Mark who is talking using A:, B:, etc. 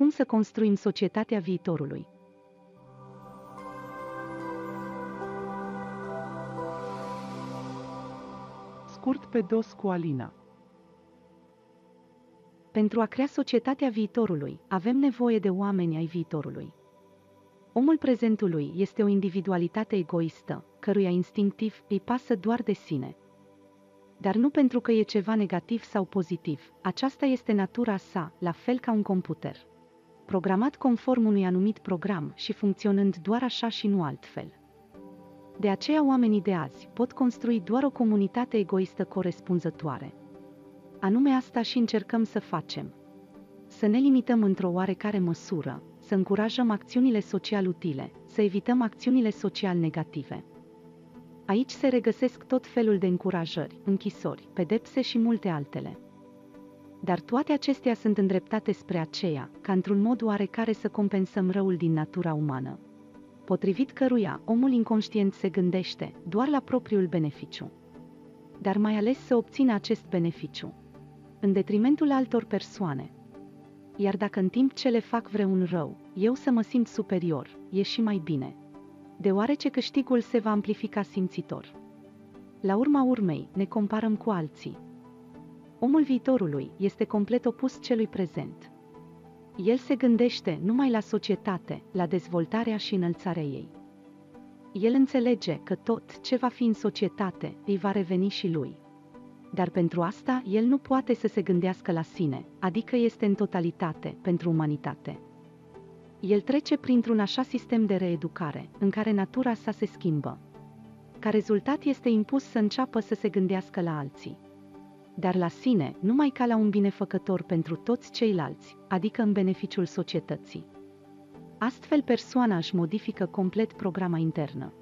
A: cum să construim societatea viitorului.
B: Scurt pe dos cu Alina.
A: Pentru a crea societatea viitorului, avem nevoie de oameni ai viitorului. Omul prezentului este o individualitate egoistă, căruia instinctiv îi pasă doar de sine. Dar nu pentru că e ceva negativ sau pozitiv, aceasta este natura sa, la fel ca un computer. Programat conform unui anumit program și funcționând doar așa și nu altfel. De aceea oamenii de azi pot construi doar o comunitate egoistă corespunzătoare. Anume asta și încercăm să facem. Să ne limităm într-o oarecare măsură, să încurajăm acțiunile social utile, să evităm acțiunile social negative. Aici se regăsesc tot felul de încurajări, închisori, pedepse și multe altele. Dar toate acestea sunt îndreptate spre aceea, ca într-un mod oarecare să compensăm răul din natura umană. Potrivit căruia, omul inconștient se gândește doar la propriul beneficiu. Dar mai ales să obțină acest beneficiu. În detrimentul altor persoane, iar dacă în timp ce le fac vreun rău, eu să mă simt superior, e și mai bine. Deoarece câștigul se va amplifica simțitor. La urma urmei, ne comparăm cu alții. Omul viitorului este complet opus celui prezent. El se gândește numai la societate, la dezvoltarea și înălțarea ei. El înțelege că tot ce va fi în societate îi va reveni și lui dar pentru asta el nu poate să se gândească la sine, adică este în totalitate pentru umanitate. El trece printr-un așa sistem de reeducare, în care natura sa se schimbă. Ca rezultat este impus să înceapă să se gândească la alții. Dar la sine, numai ca la un binefăcător pentru toți ceilalți, adică în beneficiul societății. Astfel persoana își modifică complet programa internă.